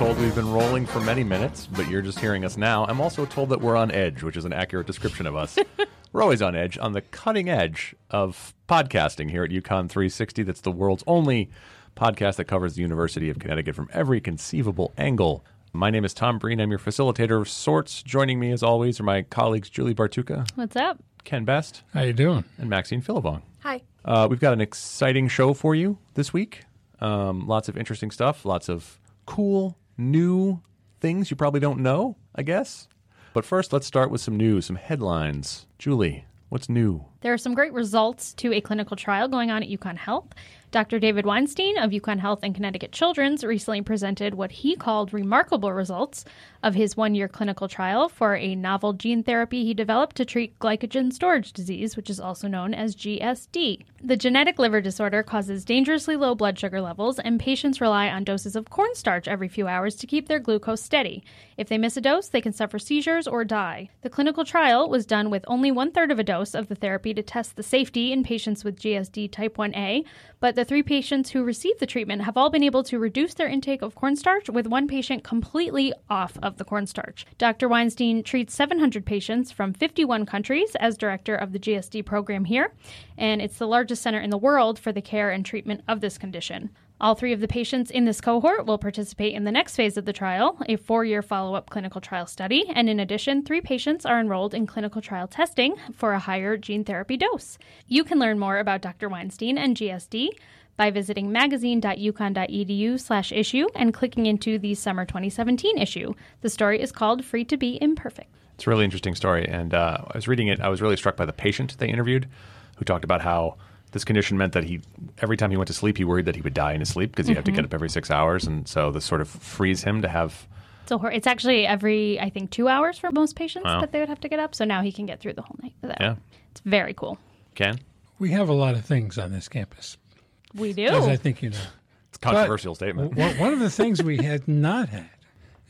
told we've been rolling for many minutes, but you're just hearing us now. I'm also told that we're on edge, which is an accurate description of us. we're always on edge, on the cutting edge of podcasting here at UConn 360. That's the world's only podcast that covers the University of Connecticut from every conceivable angle. My name is Tom Breen. I'm your facilitator of sorts. Joining me, as always, are my colleagues Julie Bartuka, What's up? Ken Best, How you doing? and Maxine Philibong. Hi. Uh, we've got an exciting show for you this week. Um, lots of interesting stuff, lots of cool, new things you probably don't know, I guess. But first, let's start with some news, some headlines. Julie, what's new? There are some great results to a clinical trial going on at UConn Health. Dr. David Weinstein of UConn Health and Connecticut Children's recently presented what he called remarkable results of his one year clinical trial for a novel gene therapy he developed to treat glycogen storage disease, which is also known as GSD. The genetic liver disorder causes dangerously low blood sugar levels, and patients rely on doses of cornstarch every few hours to keep their glucose steady. If they miss a dose, they can suffer seizures or die. The clinical trial was done with only one third of a dose of the therapy to test the safety in patients with GSD type 1A, but the three patients who received the treatment have all been able to reduce their intake of cornstarch, with one patient completely off of the cornstarch. Dr. Weinstein treats 700 patients from 51 countries as director of the GSD program here, and it's the largest center in the world for the care and treatment of this condition. All three of the patients in this cohort will participate in the next phase of the trial, a four year follow up clinical trial study. And in addition, three patients are enrolled in clinical trial testing for a higher gene therapy dose. You can learn more about Dr. Weinstein and GSD by visiting magazine.uconn.edu slash issue and clicking into the summer 2017 issue. The story is called Free to Be Imperfect. It's a really interesting story. And uh, I was reading it, I was really struck by the patient they interviewed who talked about how this condition meant that he, every time he went to sleep, he worried that he would die in his sleep because he had to get mm-hmm. up every six hours. And so this sort of frees him to have So hor- it's actually every, I think, two hours for most patients Wow. that they would have to get up. So now he can get through the whole night without. Yeah. It's very cool. Ken. We have a lot of things on this campus, We do. as I think you know. It's a controversial statement. One one of the things we had not had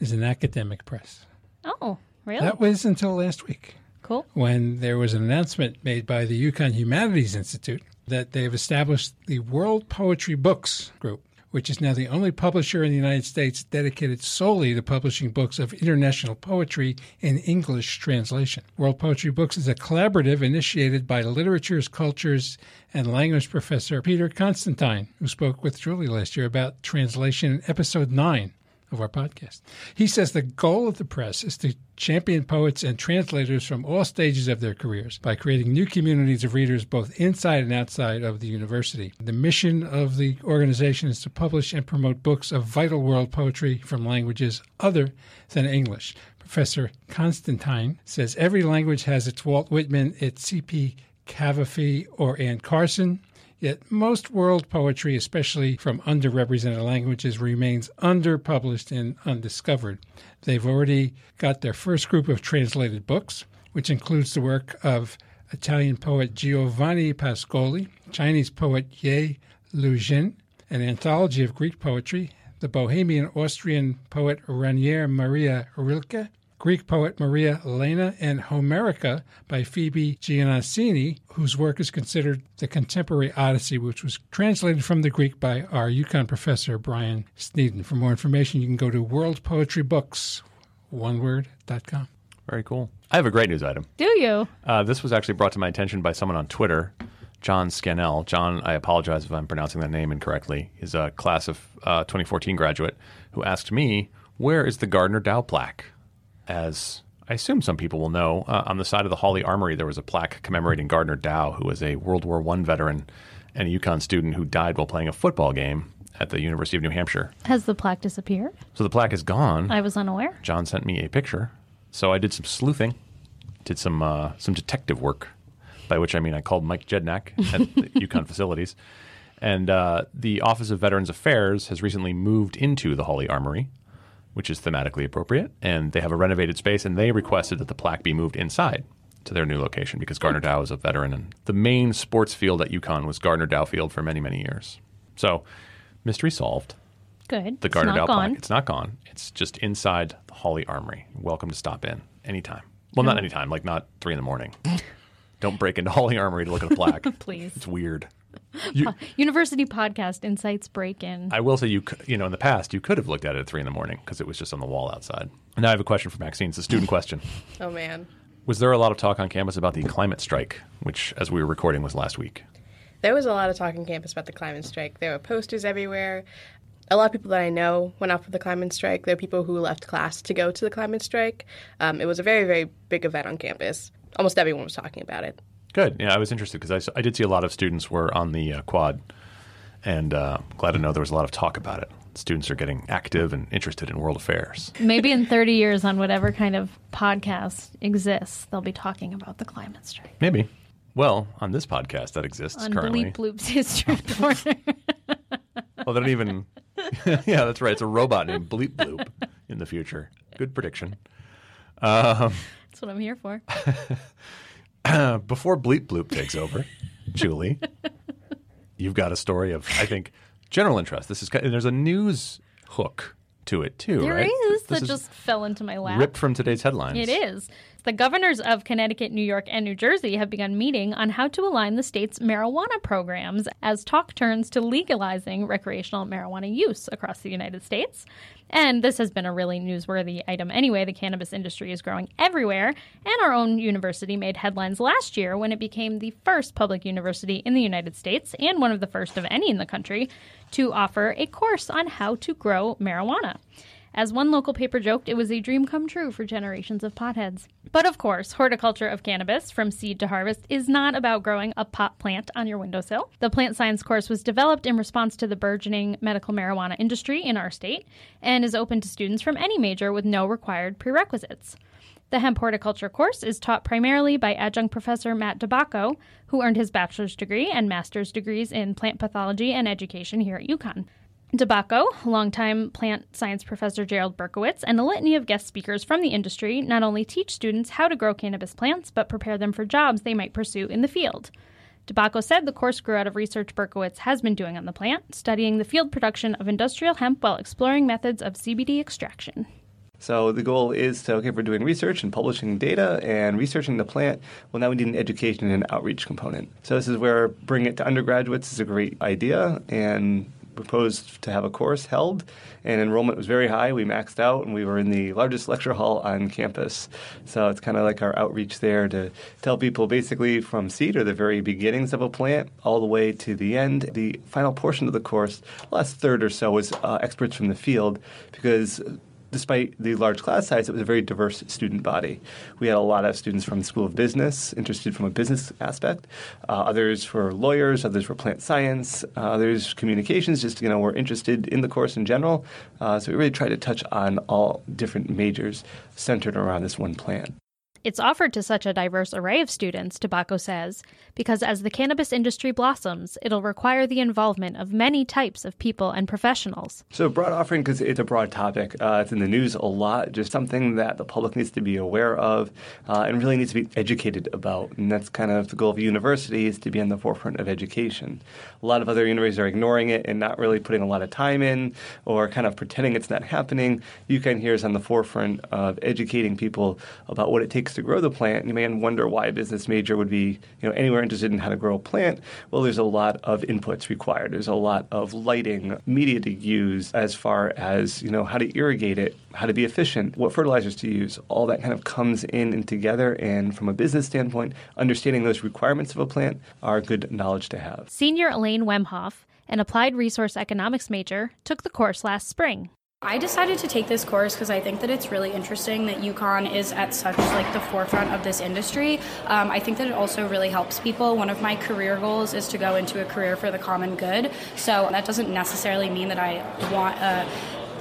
is an academic press. oh, really? That was until last week cool. when there was an announcement made by the UConn Humanities Institute that they've established the World Poetry Books Group, which is now the only publisher in the United States dedicated solely to publishing books of international poetry in English translation. World Poetry Books is a collaborative initiated by literatures, cultures, and language professor Peter Constantine, who spoke with Julie last year about translation in episode 9 of our podcast. He says the goal of the press is to champion poets and translators from all stages of their careers by creating new communities of readers both inside and outside of the university. The mission of the organization is to publish and promote books of vital world poetry from languages other than English. Professor Constantine says every language has its Walt Whitman, its C.P. Cavafy, or Anne Carson. Yet most world poetry, especially from underrepresented languages, remains underpublished and undiscovered. They've already got their first group of translated books, which includes the work of Italian poet Giovanni Pascoli, Chinese poet Ye Lujin, an anthology of Greek poetry, the Bohemian Austrian poet Rainer Maria Rilke, Greek poet Maria Laina, and Homerica by Phoebe Giannisi, whose work is considered the contemporary Odyssey, which was translated from the Greek by our UConn professor Brian Sneeden. For more information, you can go to worldpoetrybooks, one word, dot com. Very cool. I have a great news item. Do you? Uh, this was actually brought to my attention by someone on Twitter, John Scannell. John, I apologize if I'm pronouncing that name incorrectly. He's a class of uh, 2014 graduate who asked me, Where is the Gardner Dow plaque? As I assume some people will know, uh, on the side of the Hawley Armory, there was a plaque commemorating Gardner Dow, who was a World War I veteran and a UConn student who died while playing a football game at the University of New Hampshire. Has the plaque disappeared? So the plaque is gone. I was unaware. John sent me a picture, so I did some sleuthing, did some uh, some detective work, by which I mean I called Mike Jednak at the UConn facilities, and uh, the Office of Veterans Affairs has recently moved into the Hawley Armory, which is thematically appropriate, and they have a renovated space, and they requested that the plaque be moved inside to their new location because hmm. Gardner Dow is a veteran, and the main sports field at UConn was Gardner Dow Field for many many years. So, mystery solved Good. the Gardner Dow plaque. It's not gone. It's just inside the Hawley Armory. You're welcome to stop in anytime. Well, not oh. anytime, like not three in the morning. Don't break into Hawley Armory to look at a plaque. Please. It's weird. You, University podcast insights break in. I will say you you know in the past you could have looked at it at three in the morning because it was just on the wall outside. Now I have a question for Maxine. It's a student question. Oh man. Was there a lot of talk on campus about the climate strike, which, as we were recording, was last week? There was a lot of talk on campus about the climate strike. There were posters everywhere. A lot of people that I know went out for the climate strike. There are people who left class to go to the climate strike. Um, it was a very, very big event on campus. Almost everyone was talking about it. Good. Yeah, I was interested because I did see a lot of students were on the uh, quad, and uh, glad to know there was a lot of talk about it. Students are getting active and interested in world affairs. Maybe in 30 years, on whatever kind of podcast exists, they'll be talking about the climate strike. Maybe. Well, on this podcast that exists On currently. Bleep Bloop's History Corner. Oh, they don't even. yeah, that's right. It's a robot named Bleep Bloop in the future. Good prediction. That's what I'm here for. Before Bleep Bloop takes over, Julie, you've got a story of, I think, general interest. This is and there's a news hook to it too, There right? is. This That just fell into my lap. ripped from today's headlines. It is. The governors of Connecticut, New York, and New Jersey have begun meeting on how to align the state's marijuana programs as talk turns to legalizing recreational marijuana use across the United States. And this has been a really newsworthy item anyway. The cannabis industry is growing everywhere, and our own university made headlines last year when it became the first public university in the United States and one of the first of any in the country to offer a course on how to grow marijuana. As one local paper joked, it was a dream come true for generations of potheads. But of course, horticulture of cannabis, from seed to harvest, is not about growing a pot plant on your windowsill. The plant science course was developed in response to the burgeoning medical marijuana industry in our state and is open to students from any major with no required prerequisites. The hemp horticulture course is taught primarily by adjunct professor Matt DeBacco, who earned his bachelor's degree and master's degrees in plant pathology and education here at UConn. DeBacco, longtime plant science professor Gerald Berkowitz, and a litany of guest speakers from the industry not only teach students how to grow cannabis plants, but prepare them for jobs they might pursue in the field. DeBacco said the course grew out of research Berkowitz has been doing on the plant, studying the field production of industrial hemp while exploring methods of CBD extraction. So the goal is to, okay, if we're doing research and publishing data and researching the plant, well, now we need an education and outreach component. So this is where bringing it to undergraduates is a great idea and proposed to have a course held and enrollment was very high. We maxed out and we were in the largest lecture hall on campus. So it's kind of like our outreach there to tell people basically from seed or the very beginnings of a plant all the way to the end. The final portion of the course last third or so was uh, experts from the field because despite the large class size, it was a very diverse student body. We had a lot of students from the School of Business, interested from a business aspect. Uh, others were lawyers, others were plant science, uh, others communications. Just you know, were interested in the course in general. Uh, so we really tried to touch on all different majors centered around this one plant. It's offered to such a diverse array of students, DeBacco says, because as the cannabis industry blossoms, it'll require the involvement of many types of people and professionals. So broad offering because it's a broad topic. Uh, it's in the news a lot. Just something that the public needs to be aware of uh, and really needs to be educated about. And that's kind of the goal of a university is to be on the forefront of education. A lot of other universities are ignoring it and not really putting a lot of time in or kind of pretending it's not happening. UConn here is on the forefront of educating people about what it takes to grow the plant. You may wonder why a business major would be you know anywhere interested in how to grow a plant. Well, there's a lot of inputs required. There's a lot of lighting, media to use, as far as you know how to irrigate it, how to be efficient, what fertilizers to use. All that kind of comes in and together. And from a business standpoint, understanding those requirements of a plant are good knowledge to have. Senior Elaine Wemhoff, an applied resource economics major, took the course last spring. I decided to take this course because I think that it's really interesting that UConn is at such like the forefront of this industry. Um, I think that it also really helps people. One of my career goals is to go into a career for the common good. So that doesn't necessarily mean that I want a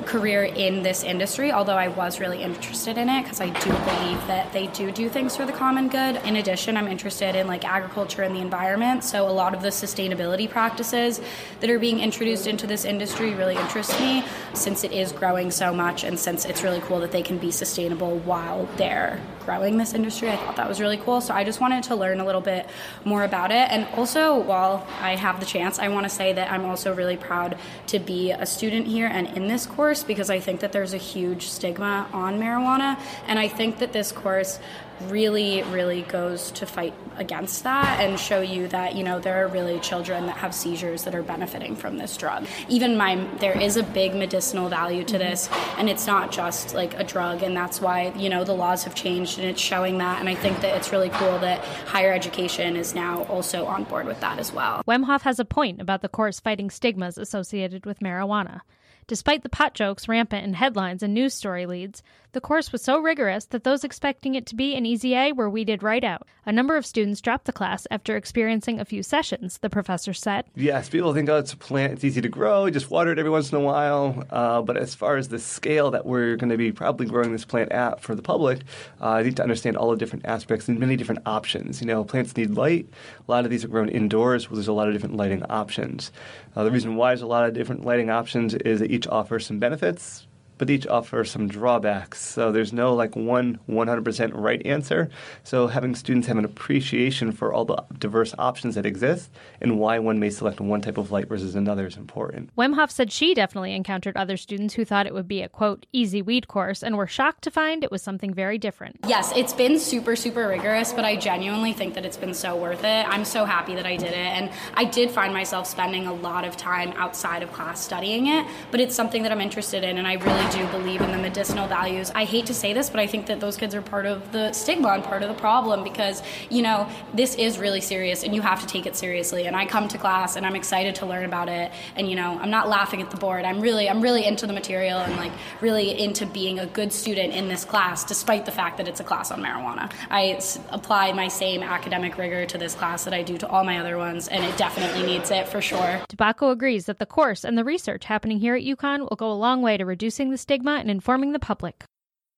career in this industry, although I was really interested in it because I do believe that they do do things for the common good. In addition, I'm interested in like agriculture and the environment, so a lot of the sustainability practices that are being introduced into this industry really interest me since it is growing so much and since it's really cool that they can be sustainable while they're growing this industry. I thought that was really cool. So I just wanted to learn a little bit more about it. And also, while I have the chance, I want to say that I'm also really proud to be a student here and in this course because I think that there's a huge stigma on marijuana. And I think that this course really, really goes to fight against that and show you that, you know, there are really children that have seizures that are benefiting from this drug. Even my, there is a big medicinal value to this, and it's not just like a drug, and that's why, you know, the laws have changed and it's showing that. And I think that it's really cool that higher education is now also on board with that as well. Wemhoff has a point about the course fighting stigmas associated with marijuana. Despite the pot jokes rampant in headlines and news story leads, the course was so rigorous that those expecting it to be an easy A were weeded right out. A number of students dropped the class after experiencing a few sessions, the professor said. Yes, people think, oh, it's a plant, it's easy to grow, you just water it every once in a while. Uh, but as far as the scale that we're going to be probably growing this plant at for the public, uh, I need to understand all the different aspects and many different options. You know, plants need light. A lot of these are grown indoors where there's a lot of different lighting options. Uh, the reason why there's a lot of different lighting options is that each offer some benefits but each offer some drawbacks. So there's no like one 100% right answer. So having students have an appreciation for all the diverse options that exist and why one may select one type of light versus another is important. Wemhoff said she definitely encountered other students who thought it would be a quote easy weed course and were shocked to find it was something very different. Yes, it's been super super rigorous, but I genuinely think that it's been so worth it. I'm so happy that I did it and I did find myself spending a lot of time outside of class studying it, but it's something that I'm interested in and I really do believe in the medicinal values. I hate to say this, but I think that those kids are part of the stigma and part of the problem because, you know, this is really serious and you have to take it seriously. And I come to class and I'm excited to learn about it. And, you know, I'm not laughing at the board. I'm really, I'm really into the material and like really into being a good student in this class, despite the fact that it's a class on marijuana. I s- apply my same academic rigor to this class that I do to all my other ones, and it definitely needs it for sure. DeBacco agrees that the course and the research happening here at UConn will go a long way to reducing the stigma and informing the public.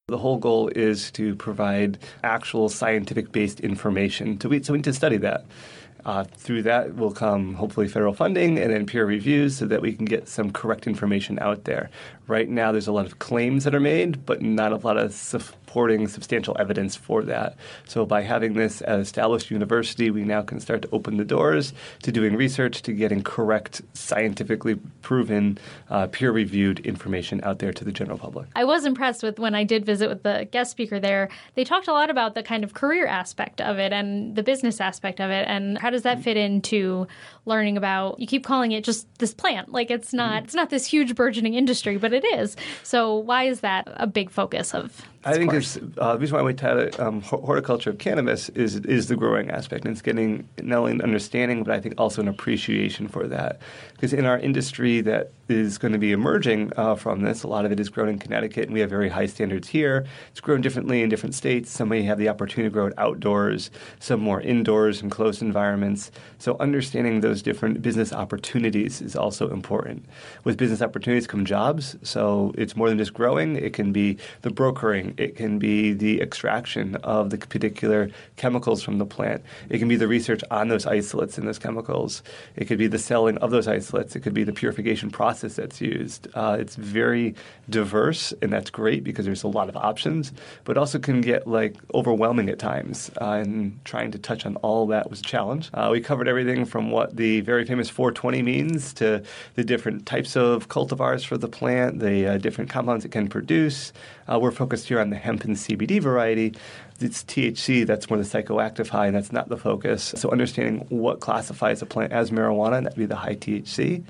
The whole goal is to provide actual scientific based information. So we need to study that. Uh, through that will come hopefully federal funding and then peer reviews so that we can get some correct information out there. Right now, there's a lot of claims that are made, but not a lot of supporting substantial evidence for that. So, by having this established university, we now can start to open the doors to doing research, to getting correct, scientifically proven, uh, peer reviewed information out there to the general public. I was impressed with when I did visit with the guest speaker there. They talked a lot about the kind of career aspect of it and the business aspect of it and how does that fit into learning about you keep calling it just this plant like it's not it's not this huge burgeoning industry but it is. So why is that a big focus of I think it's, uh, the reason why we title um, horticulture of cannabis is is the growing aspect, and it's getting not only an understanding, but I think also an appreciation for that. Because in our industry that is going to be emerging uh, from this, a lot of it is grown in Connecticut, and we have very high standards here. It's grown differently in different states. Some may have the opportunity to grow it outdoors, some more indoors in closed environments. So understanding those different business opportunities is also important. With business opportunities come jobs, so it's more than just growing. It can be the brokering it can be the extraction of the particular chemicals from the plant. It can be the research on those isolates and those chemicals. It could be the selling of those isolates. It could be the purification process that's used. Uh, it's very diverse, and that's great because there's a lot of options, but also can get like overwhelming at times. Uh, and trying to touch on all that was a challenge. Uh, we covered everything from what the very famous 420 means to the different types of cultivars for the plant, the uh, different compounds it can produce. Uh, we're focused here on the hemp and CBD variety. It's THC that's more the psychoactive high, and that's not the focus. So understanding what classifies a plant as marijuana, that'd be the high THC,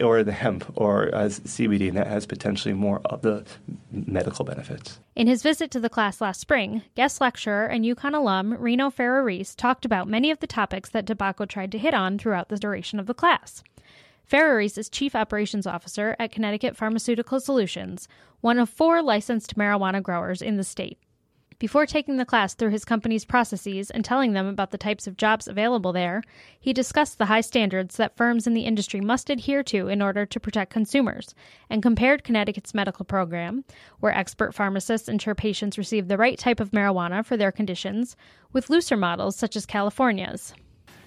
or the hemp, or as CBD, and that has potentially more of the medical benefits. In his visit to the class last spring, guest lecturer and UConn alum Reno Ferraris talked about many of the topics that DeBacco tried to hit on throughout the duration of the class. Ferraris is Chief Operations Officer at Connecticut Pharmaceutical Solutions, one of four licensed marijuana growers in the state. Before taking the class through his company's processes and telling them about the types of jobs available there, he discussed the high standards that firms in the industry must adhere to in order to protect consumers, and compared Connecticut's medical program, where expert pharmacists ensure patients receive the right type of marijuana for their conditions, with looser models such as California's.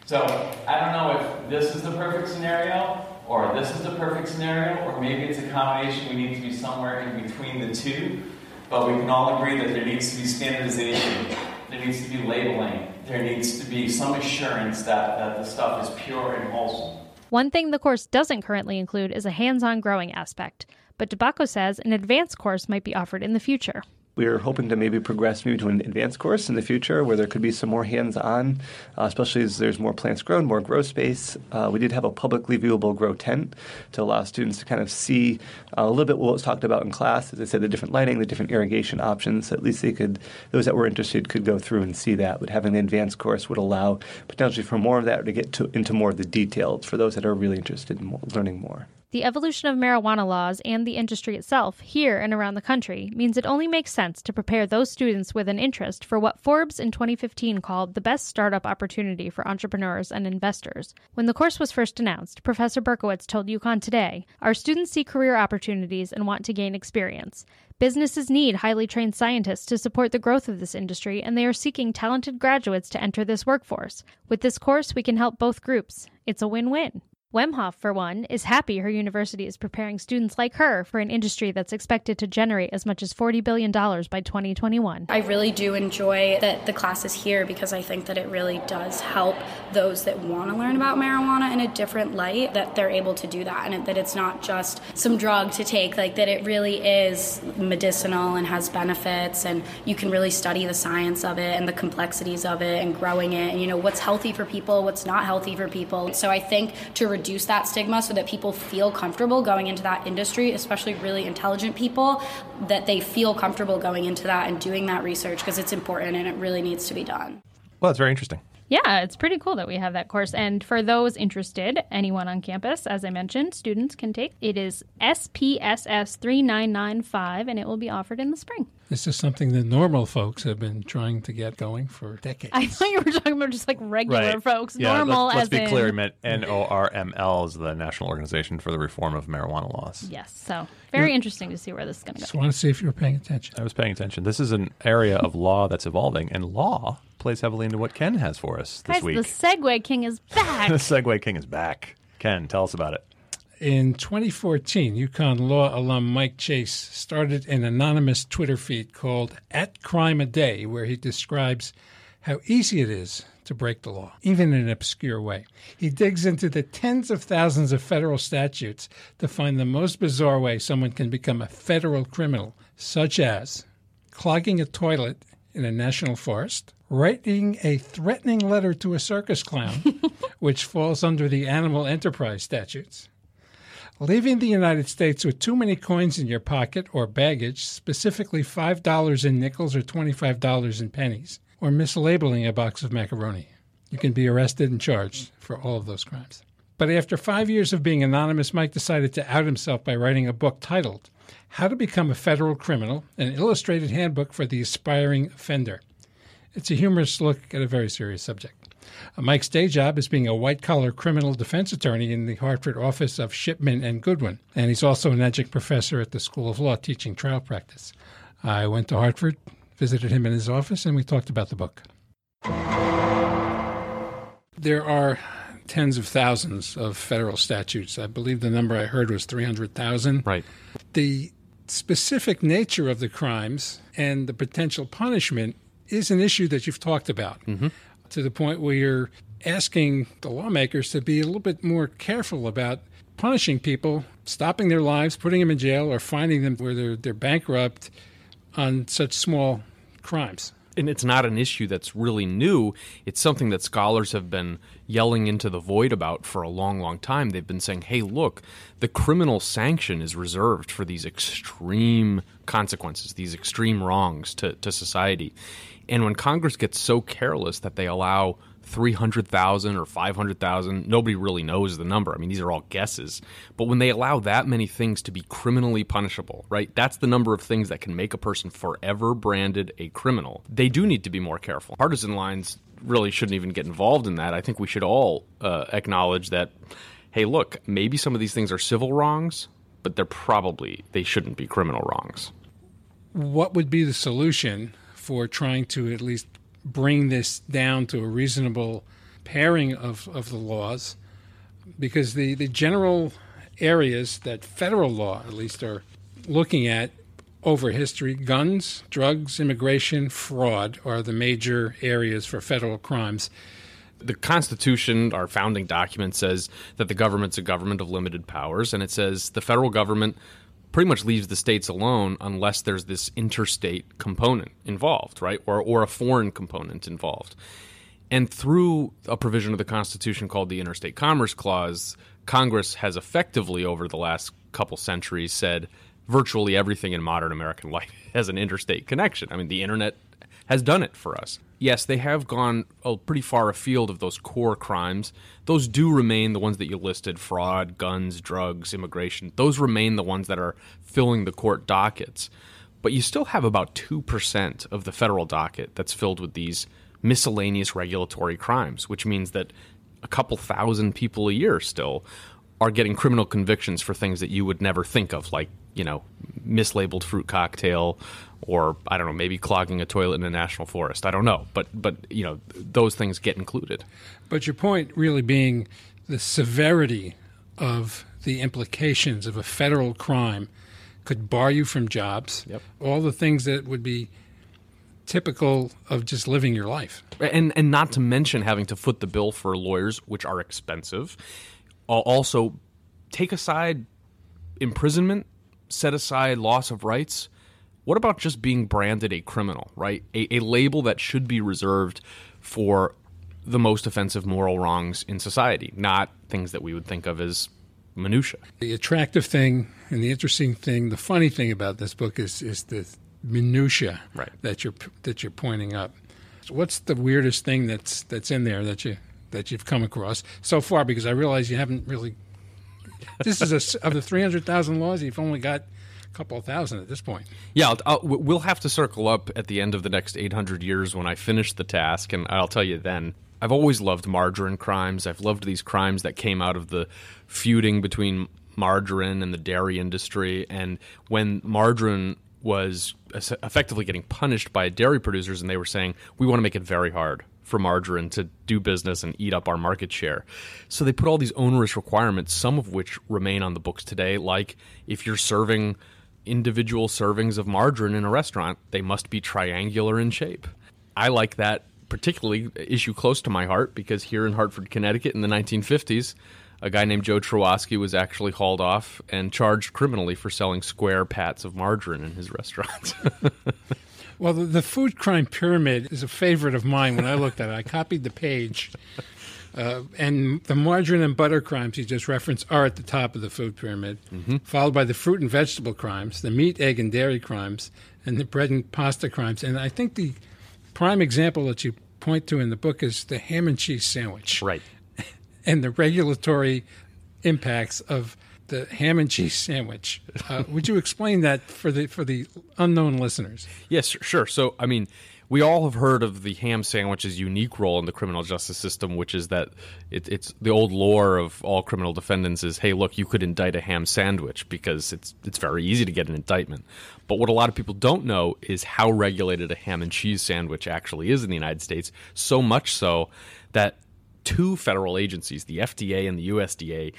So I don't know if this is the perfect scenario, or this is the perfect scenario, or maybe it's a combination. We need to be somewhere in between the two. But we can all agree that there needs to be standardization, there needs to be labeling, there needs to be some assurance that, that the stuff is pure and wholesome. One thing the course doesn't currently include is a hands on growing aspect, but DeBacco says an advanced course might be offered in the future. We're hoping to maybe progress maybe to an advanced course in the future where there could be some more hands-on, uh, especially as there's more plants grown, more grow space. Uh, we did have a publicly viewable grow tent to allow students to kind of see uh, a little bit what was talked about in class. As I said, the different lighting, the different irrigation options. At least they could, those that were interested, could go through and see that. But having the advanced course would allow potentially for more of that to get to, into more of the details for those that are really interested in more, learning more. The evolution of marijuana laws and the industry itself, here and around the country, means it only makes sense to prepare those students with an interest for what Forbes in 2015 called the best startup opportunity for entrepreneurs and investors. When the course was first announced, Professor Berkowitz told UConn Today Our students see career opportunities and want to gain experience. Businesses need highly trained scientists to support the growth of this industry, and they are seeking talented graduates to enter this workforce. With this course, we can help both groups. It's a win win. Wemhoff, for one, is happy her university is preparing students like her for an industry that's expected to generate as much as $40 billion by 2021. I really do enjoy that the class is here because I think that it really does help those that want to learn about marijuana in a different light, that they're able to do that, and that it's not just some drug to take, like that it really is medicinal and has benefits, and you can really study the science of it and the complexities of it and growing it, and you know, what's healthy for people, what's not healthy for people. So I think to reduce that stigma so that people feel comfortable going into that industry, especially really intelligent people, that they feel comfortable going into that and doing that research because it's important and it really needs to be done. Well, it's very interesting. Yeah, it's pretty cool that we have that course. And for those interested, anyone on campus, as I mentioned, students can take. It is SPSS 3995 and it will be offered in the spring. This is something that normal folks have been trying to get going for decades. I thought you were talking about just like regular Right. folks. Yeah, Normal let's, let's as be in clear. He meant NORML is the National Organization for the Reform of Marijuana Laws. Yes. So very interesting to see where this is going to Just go. want to see if you were paying attention. I was paying attention. This is an area of law that's evolving, and law plays heavily into what Ken has for us this Guys, week. the Segway King is back. the Segway King is back. Ken, tell us about it. In 2014, UConn law alum Mike Chase started an anonymous Twitter feed called At Crime a Day, where he describes how easy it is to break the law, even in an obscure way. He digs into the tens of thousands of federal statutes to find the most bizarre way someone can become a federal criminal, such as clogging a toilet in a national forest, writing a threatening letter to a circus clown, which falls under the animal enterprise statutes, leaving the United States with too many coins in your pocket or baggage, specifically $5 in nickels or $25 in pennies, or mislabeling a box of macaroni. You can be arrested and charged for all of those crimes. But after five years of being anonymous, Mike decided to out himself by writing a book titled How to Become a Federal Criminal, an illustrated handbook for the aspiring offender. It's a humorous look at a very serious subject. Uh, Mike's day job is being a white collar criminal defense attorney in the Hartford office of Shipman and Goodwin, and he's also an adjunct professor at the School of Law teaching trial practice. I went to Hartford, visited him in his office, and we talked about the book. There are tens of thousands of federal statutes. I believe the number I heard was 300,000 Right. the specific nature of the crimes and the potential punishment is an issue that you've talked about mm-hmm. to the point where you're asking the lawmakers to be a little bit more careful about punishing people, stopping their lives, putting them in jail, or finding them where they're, they're bankrupt on such small crimes. And it's not an issue that's really new. It's something that scholars have been yelling into the void about for a long, long time. They've been saying, hey, look, the criminal sanction is reserved for these extreme consequences, these extreme wrongs to, to society. And when Congress gets so careless that they allow 300,000 or 500,000, nobody really knows the number. I mean, these are all guesses. But when they allow that many things to be criminally punishable, right? That's the number of things that can make a person forever branded a criminal. They do need to be more careful. Partisan lines really shouldn't even get involved in that. I think we should all uh, acknowledge that, hey, look, maybe some of these things are civil wrongs, but they're probably, they shouldn't be criminal wrongs. What would be the solution for trying to at least bring this down to a reasonable pairing of, of the laws? Because the, the general areas that federal law, at least, are looking at over history guns, drugs, immigration, fraud are the major areas for federal crimes. the Constitution, our founding document, says that the government's a government of limited powers, and it says the federal government pretty much leaves the states alone unless there's this interstate component involved, right? Or, or a foreign component involved. And through a provision of the Constitution called the Interstate Commerce Clause, Congress has effectively, over the last couple centuries, said virtually everything in modern American life has an interstate connection. I mean, the internet has done it for us. Yes, they have gone pretty far afield of those core crimes. Those do remain the ones that you listed fraud, guns, drugs, immigration. Those remain the ones that are filling the court dockets. But you still have about 2% of the federal docket that's filled with these miscellaneous regulatory crimes, which means that a couple thousand people a year still are getting criminal convictions for things that you would never think of, like, you know, mislabeled fruit cocktail or I don't know, maybe clogging a toilet in a national forest. I don't know, but but you know, those things get included. But your point really being the severity of the implications of a federal crime could bar you from jobs. Yep. All the things that would be typical of just living your life. And and not to mention having to foot the bill for lawyers, which are expensive. Also, take aside imprisonment, set aside loss of rights. What about just being branded a criminal, right? A, a label that should be reserved for the most offensive moral wrongs in society, not things that we would think of as minutia. The attractive thing and the interesting thing, the funny thing about this book is is the minutia Right. that you're that you're pointing up. So what's the weirdest thing that's that's in there that you that you've come across so far? Because I realize you haven't really. This is a of the three hundred thousand laws. You've only got a couple thousand at this point. Yeah, I'll, I'll, we'll have to circle up at the end of the next 800 years when I finish the task, and I'll tell you then. I've always loved margarine crimes. I've loved these crimes that came out of the feuding between margarine and the dairy industry. And when margarine was uh, effectively getting punished by dairy producers, and they were saying, we want to make it very hard for margarine to do business and eat up our market share. So they put all these onerous requirements, some of which remain on the books today, like if you're serving individual servings of margarine in a restaurant, they must be triangular in shape. I like that particularly issue close to my heart because here in Hartford, Connecticut in the 1950s, a guy named Joe Trawoski was actually hauled off and charged criminally for selling square pats of margarine in his restaurant. Well, the, the food crime pyramid is a favorite of mine. When I looked at it, I copied the page, uh, and the margarine and butter crimes you just referenced are at the top of the food pyramid, followed by the fruit and vegetable crimes, the meat, egg, and dairy crimes, and the bread and pasta crimes. And I think the prime example that you point to in the book is the ham and cheese sandwich right. and the regulatory impacts of the ham and cheese sandwich. Uh, would you explain that for the for the unknown listeners? Yes, sure. So, I mean, we all have heard of the ham sandwich's unique role in the criminal justice system, which is that it, it's the old lore of all criminal defendants is, hey, look, you could indict a ham sandwich because it's it's very easy to get an indictment. But what a lot of people don't know is how regulated a ham and cheese sandwich actually is in the United States. So much so that two federal agencies, the FDA and the USDA,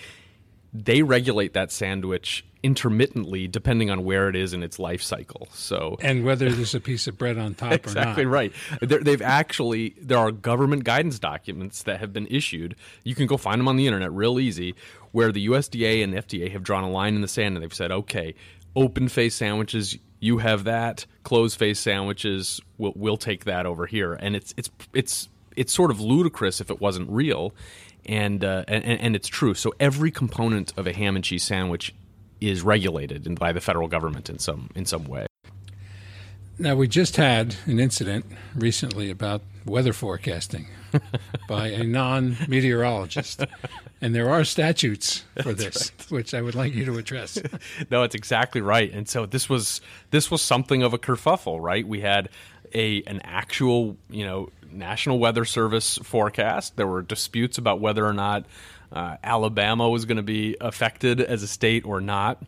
they regulate that sandwich intermittently depending on where it is in its life cycle. So And whether there's a piece of bread on top exactly or not. Exactly right. They're, they've actually there are government guidance documents that have been issued. You can go find them on the internet, real easy, where the USDA and FDA have drawn a line in the sand and they've said, okay, open face sandwiches, you have that. Closed face sandwiches, we'll, we'll take that over here. And it's it's it's it's sort of ludicrous if it wasn't real. And, uh, and and it's true. So every component of a ham and cheese sandwich is regulated by the federal government in some in some way. Now, we just had an incident recently about weather forecasting by a non meteorologist. And there are statutes for this, which I would like you to address. no, it's exactly right. And so this was this was something of a kerfuffle, right? We had a an actual, you know, National Weather Service forecast. There were disputes about whether or not uh, Alabama was going to be affected as a state or not,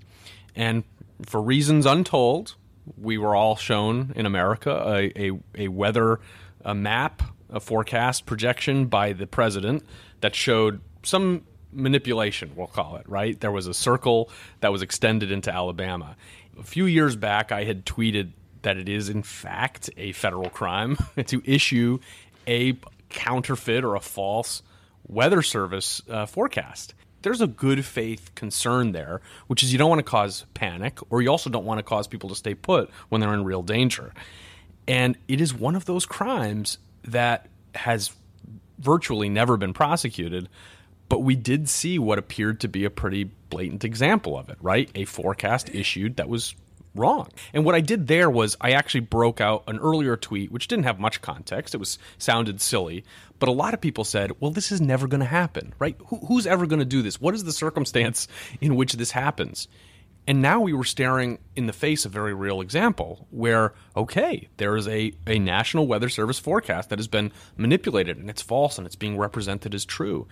and for reasons untold, we were all shown in America a a, a weather a map, a forecast projection by the president that showed some manipulation, we'll call it, right? There was a circle that was extended into Alabama. A few years back, I had tweeted that it is, in fact, a federal crime to issue a counterfeit or a false weather service uh, forecast. there's a good faith concern there, which is you don't want to cause panic, or you also don't want to cause people to stay put when they're in real danger. And it is one of those crimes that has virtually never been prosecuted, but we did see what appeared to be a pretty blatant example of it, right? A forecast issued that was wrong. And what I did there was I actually broke out an earlier tweet which didn't have much context. It was sounded silly, but a lot of people said, "Well, this is never going to happen." Right? Who, who's ever going to do this? What is the circumstance in which this happens? And now we were staring in the face a very real example where, okay, there is a, a National Weather Service forecast that has been manipulated and it's false and it's being represented as true.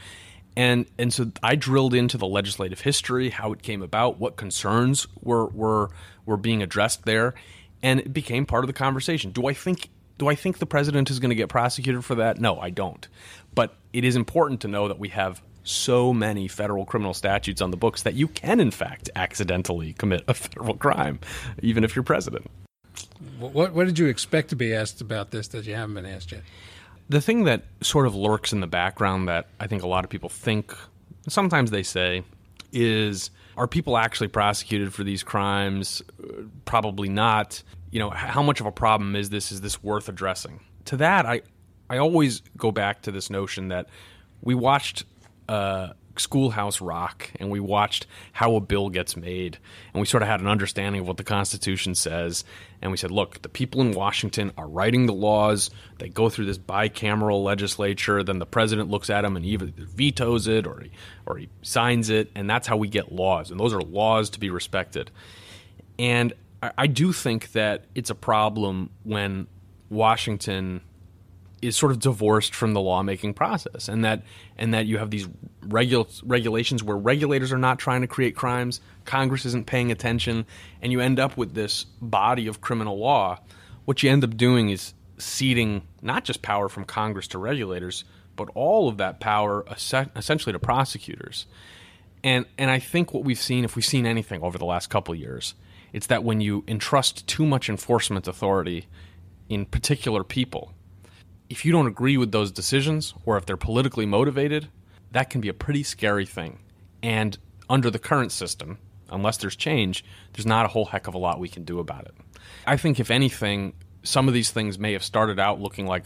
And and so I drilled into the legislative history, how it came about, what concerns were were were being addressed there, and it became part of the conversation. Do I think do I think the president is going to get prosecuted for that? No, I don't. But it is important to know that we have so many federal criminal statutes on the books that you can in fact accidentally commit a federal crime even if you're president. What what did you expect to be asked about this that you haven't been asked yet? The thing that sort of lurks in the background that I think a lot of people think, sometimes they say, is are people actually prosecuted for these crimes? Probably not. You know, how much of a problem is this? Is this worth addressing? To that, I I always go back to this notion that we watched uh, Schoolhouse Rock and we watched how a bill gets made and we sort of had an understanding of what the Constitution says and we said, look, the people in Washington are writing the laws. They go through this bicameral legislature. Then the president looks at them and he either vetoes it or he, or he signs it. And that's how we get laws. And those are laws to be respected. And I, I do think that it's a problem when Washington is sort of divorced from the lawmaking process, and that and that you have these regul- regulations where regulators are not trying to create crimes, Congress isn't paying attention, and you end up with this body of criminal law. What you end up doing is ceding not just power from Congress to regulators, but all of that power essentially to prosecutors. And and I think what we've seen, if we've seen anything over the last couple years, it's that when you entrust too much enforcement authority in particular people if you don't agree with those decisions or if they're politically motivated, that can be a pretty scary thing. And under the current system, unless there's change, there's not a whole heck of a lot we can do about it. I think, if anything, some of these things may have started out looking like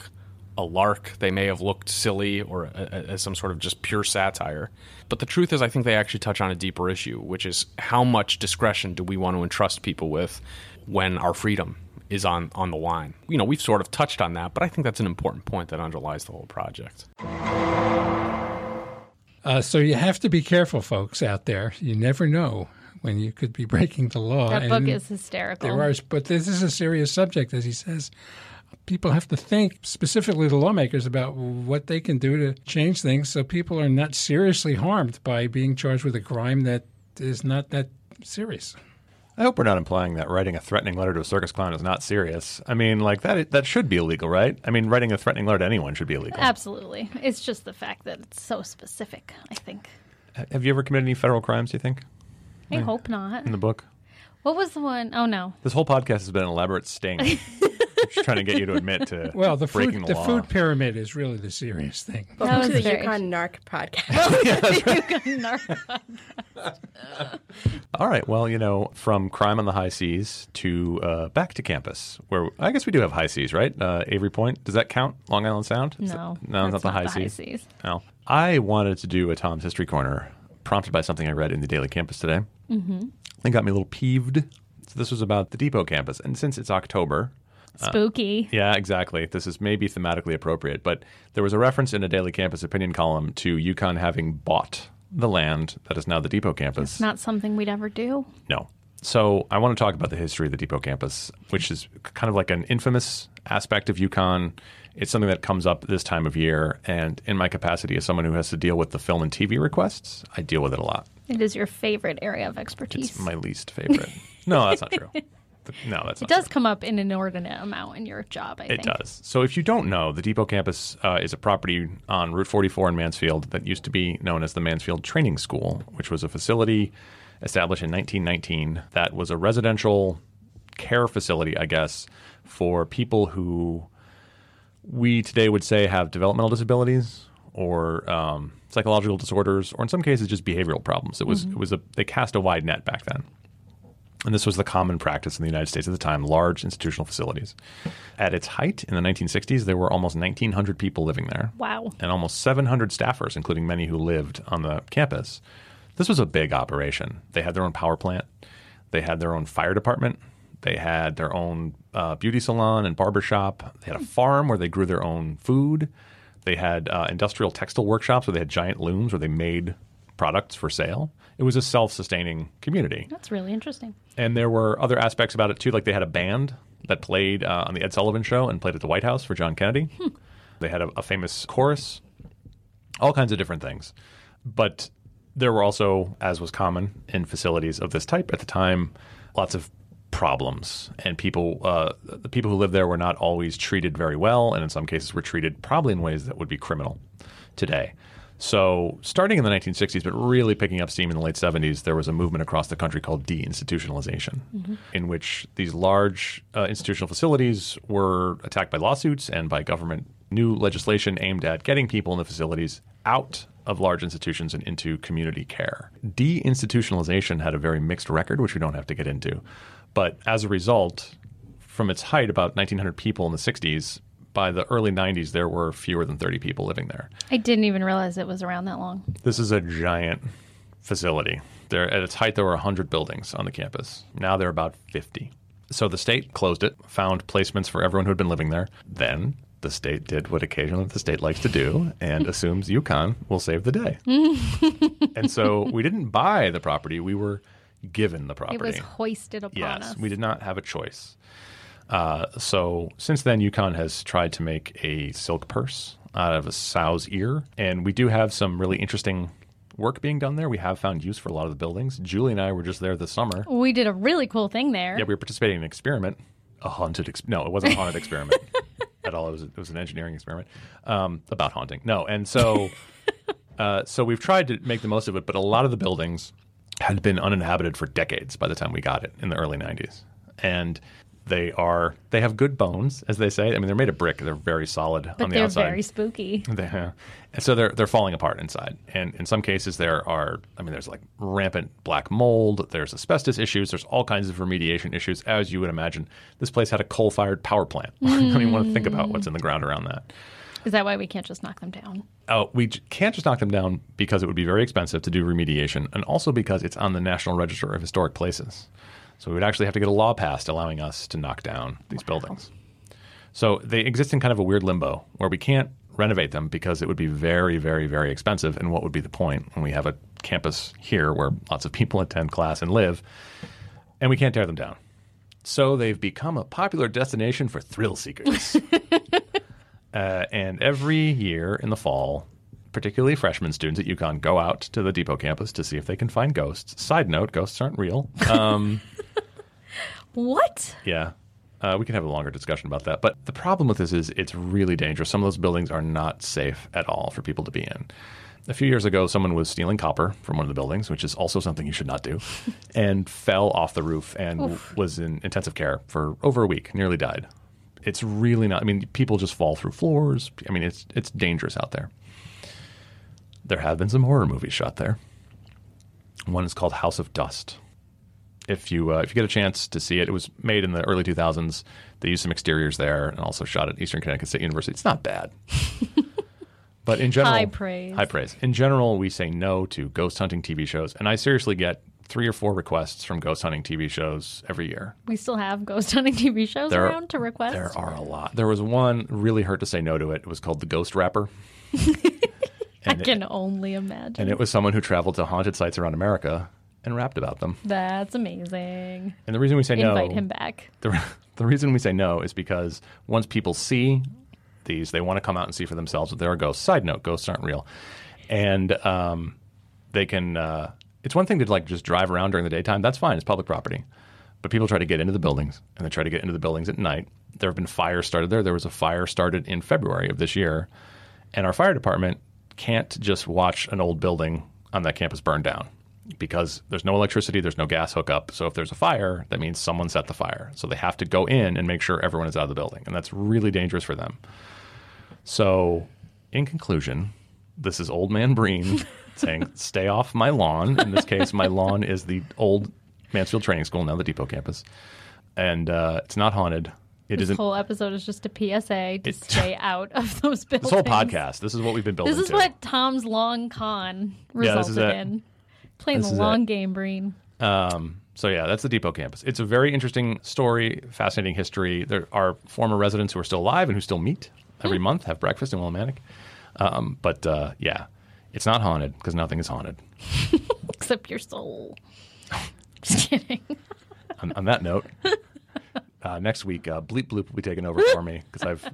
a lark. They may have looked silly or uh, uh, as some sort of just pure satire. But the truth is, I think they actually touch on a deeper issue, which is how much discretion do we want to entrust people with when our freedom is on on the line. You know, we've sort of touched on that, but I think that's an important point that underlies the whole project. Uh, so you have to be careful, folks out there. You never know when you could be breaking the law. That book is hysterical. There are, but this is a serious subject, as he says. People have to think, specifically the lawmakers, about what they can do to change things so people are not seriously harmed by being charged with a crime that is not that serious. I hope we're not implying that writing a threatening letter to a circus clown is not serious. I mean, like that that should be illegal, right? I mean, writing a threatening letter to anyone should be illegal. Absolutely. It's just the fact that it's so specific, I think. Have you ever committed any federal crimes, do you think? I hope not. In the book? What was the one? Oh no. This whole podcast has been an elaborate sting. just trying to get you to admit to well, the food, breaking the, the law. food pyramid is really the serious thing. Welcome was to the UConn Narc podcast. All right. Well, you know, from crime on the high seas to uh, back to campus, where I guess we do have high seas, right? Uh, Avery Point. Does that count? Long Island Sound? Is No, that- no, it's not that's the high seas. seas. No. I wanted to do a Tom's History Corner, prompted by something I read in the Daily Campus today. Mm-hmm. It got me a little peeved. So this was about the Depot campus, and since it's October, Spooky. yeah, exactly. This is maybe thematically appropriate, but there was a reference in a Daily Campus opinion column to UConn having bought the land that is now the Depot campus. Not something we'd ever do. No. So I want to talk about the history of the Depot campus, which is kind of like an infamous aspect of UConn. It's something that comes up this time of year, and in my capacity as someone who has to deal with the film and TV requests, I deal with it a lot. It is your favorite area of expertise. It's my least favorite. no, that's not true. No, that's it does true. come up in an inordinate amount in your job, I It think. does. So if you don't know, the Depot campus uh, is a property on Route 44 in Mansfield that used to be known as the Mansfield Training School, which was a facility established in 1919 that was a residential care facility, I guess, for people who we today would say have developmental disabilities or um, psychological disorders, or in some cases just behavioral problems. It was it was a they cast a wide net back then. And this was the common practice in the United States at the time, large institutional facilities. At its height in the 1960s, there were almost 1,900 people living there Wow. and almost 700 staffers, including many who lived on the campus. This was a big operation. They had their own power plant, they had their own fire department, they had their own uh, beauty salon and barber shop, they had a farm where they grew their own food, they had uh, industrial textile workshops where they had giant looms where they made products for sale. It was a self sustaining community. That's really interesting. And there were other aspects about it too, like they had a band that played uh, on the Ed Sullivan Show and played at the White House for John Kennedy. They had a, a famous chorus, all kinds of different things. But there were also, as was common in facilities of this type at the time, lots of problems, and people, uh, the people who lived there were not always treated very well, and in some cases were treated probably in ways that would be criminal today. So, starting in the 1960s, but really picking up steam in the late 70s, there was a movement across the country called deinstitutionalization, in which these large uh, institutional facilities were attacked by lawsuits and by government new legislation aimed at getting people in the facilities out of large institutions and into community care. Deinstitutionalization had a very mixed record, which we don't have to get into. But as a result, from its height, about 1,900 people in the 60s, by the early 90s, there were fewer than 30 people living there. I didn't even realize it was around that long. This is a giant facility. There, at its height, there were 100 buildings on the campus. Now there are about 50. So the state closed it, found placements for everyone who had been living there. Then the state did what occasionally the state likes to do and assumes UConn will save the day. and so we didn't buy the property, we were given the property. It was hoisted upon Yes, us. we did not have a choice. Uh, so since then, UConn has tried to make a silk purse out of a sow's ear, and we do have some really interesting work being done there. We have found use for a lot of the buildings. Julie and I were just there this summer. We did a really cool thing there. Yeah, we were participating in an experiment, a haunted. Ex- no, it wasn't a haunted experiment at all. It was it was an engineering experiment um, about haunting. No, and so uh, so we've tried to make the most of it, but a lot of the buildings had been uninhabited for decades by the time we got it in the early '90s, and they are they have good bones, as they say. I mean, they're made of brick; they're very solid but on the they're outside. very spooky. They, uh, and so they're they're falling apart inside, and in some cases there are, I mean, there's like rampant black mold. There's asbestos issues. There's all kinds of remediation issues, as you would imagine. This place had a coal-fired power plant. I don't want to think about what's in the ground around that. Is that why we can't just knock them down? Oh, we j- can't just knock them down because it would be very expensive to do remediation, and also because it's on the National Register of Historic Places. So we would actually have to get a law passed allowing us to knock down these buildings. So they exist in kind of a weird limbo where we can't renovate them because it would be very, very, very expensive. And what would be the point when we have a campus here where lots of people attend class and live, and we can't tear them down? So they've become a popular destination for thrill seekers. Uh, and every year in the fall, particularly freshman students at UConn go out to the Depot campus to see if they can find ghosts. Side note: ghosts aren't real. Um, What? yeah, uh, we can have a longer discussion about that. But the problem with this is it's really dangerous. Some of those buildings are not safe at all for people to be in. A few years ago, someone was stealing copper from one of the buildings, which is also something you should not do, and fell off the roof and w- was in intensive care for over a week, nearly died. It's really not. I mean, people just fall through floors. I mean, it's it's dangerous out there. There have been some horror movies shot there. One is called House of Dust. If you uh, if you get a chance to see it, it was made in the early 2000s. They used some exteriors there and also shot at Eastern Connecticut State University. It's not bad. but in general, High praise. High praise. In general, we say no to ghost hunting TV shows, and I seriously get three or four requests from ghost hunting TV shows every year. We still have ghost hunting TV shows There- around to request. There are a lot. There was one really hurt to say no to it. It was called the Ghost Rapper. I and it- can only imagine. And it was someone who traveled to haunted sites around America and rapped about them. That's amazing. And the reason we say no, Invite him back. the, the reason we say no is because once people see these, they want to come out and see for themselves that there are ghosts. Side note: ghosts aren't real, and um, they can. Uh, it's one thing to like just drive around during the daytime. That's fine. It's public property. But people try to get into the buildings, and they try to get into the buildings at night. There have been fires started there. There was a fire started in February of this year, and our fire department can't just watch an old building on that campus burn down because there's no electricity, there's no gas hookup. So if there's a fire, that means someone set the fire. So they have to go in and make sure everyone is out of the building, and that's really dangerous for them. So, in conclusion, this is old man Breen saying, "Stay off my lawn." In this case, my lawn is the old Mansfield Training School, now the Depot campus, and uh, it's not haunted. It This whole episode is just a PSA to It- stay out of those buildings. this whole podcast. This is what we've been building. This is to. what Tom's long con Yeah, this resulted it. in. Playing This the long it. game, Breen. Um, so yeah, that's the Depot campus. It's a very interesting story, fascinating history. There are former residents who are still alive and who still meet every month, have breakfast in Willimantic. Um, but uh, yeah, it's not haunted because nothing is haunted. Except your soul. Just kidding. On, on that note, uh, next week, uh, Bleep Bloop will be taking over for me because I've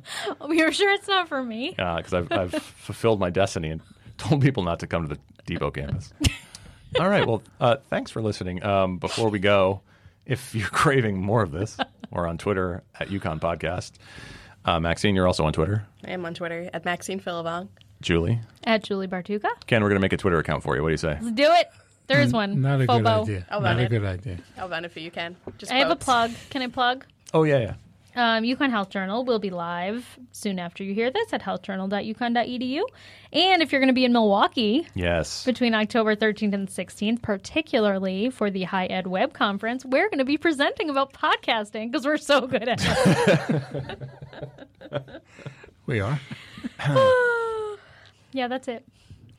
You're sure it's not for me? because I've, I've fulfilled my destiny and told people not to come to the Depot campus. All right. Well, uh, thanks for listening. Um, before we go, if you're craving more of this, we're on Twitter at UConn Podcast. Uh, Maxine, you're also on Twitter. I am on Twitter at Maxine Philibong. Julie, At Julie Bartucca. Ken, we're going to make a Twitter account for you. What do you say? Let's do it. There is one. Not a good idea. I'll Not run a it. good idea. I'll run it for you, Ken. Just I have a plug. Can I plug? Oh yeah, yeah. Um, UConn Health Journal will be live soon after you hear this at healthjournal.uconn.edu. And if you're going to be in Milwaukee Yes. between October 13th and 16th, particularly for the HighEdWeb Conference, we're going to be presenting about podcasting because we're so good at it. We are. yeah, that's it.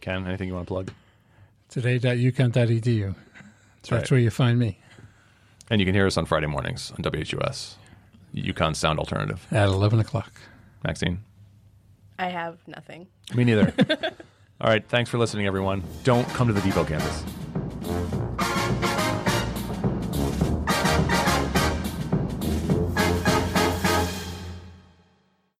Ken, anything you want to plug? Today.uconn.edu. That's, right. where you find me And you can hear us on Friday mornings on WHUS, UConn Sound Alternative. at 11 o'clock. Maxine. I have nothing. Me neither. All right. Thanks for listening, everyone. Don't come to the Depot campus.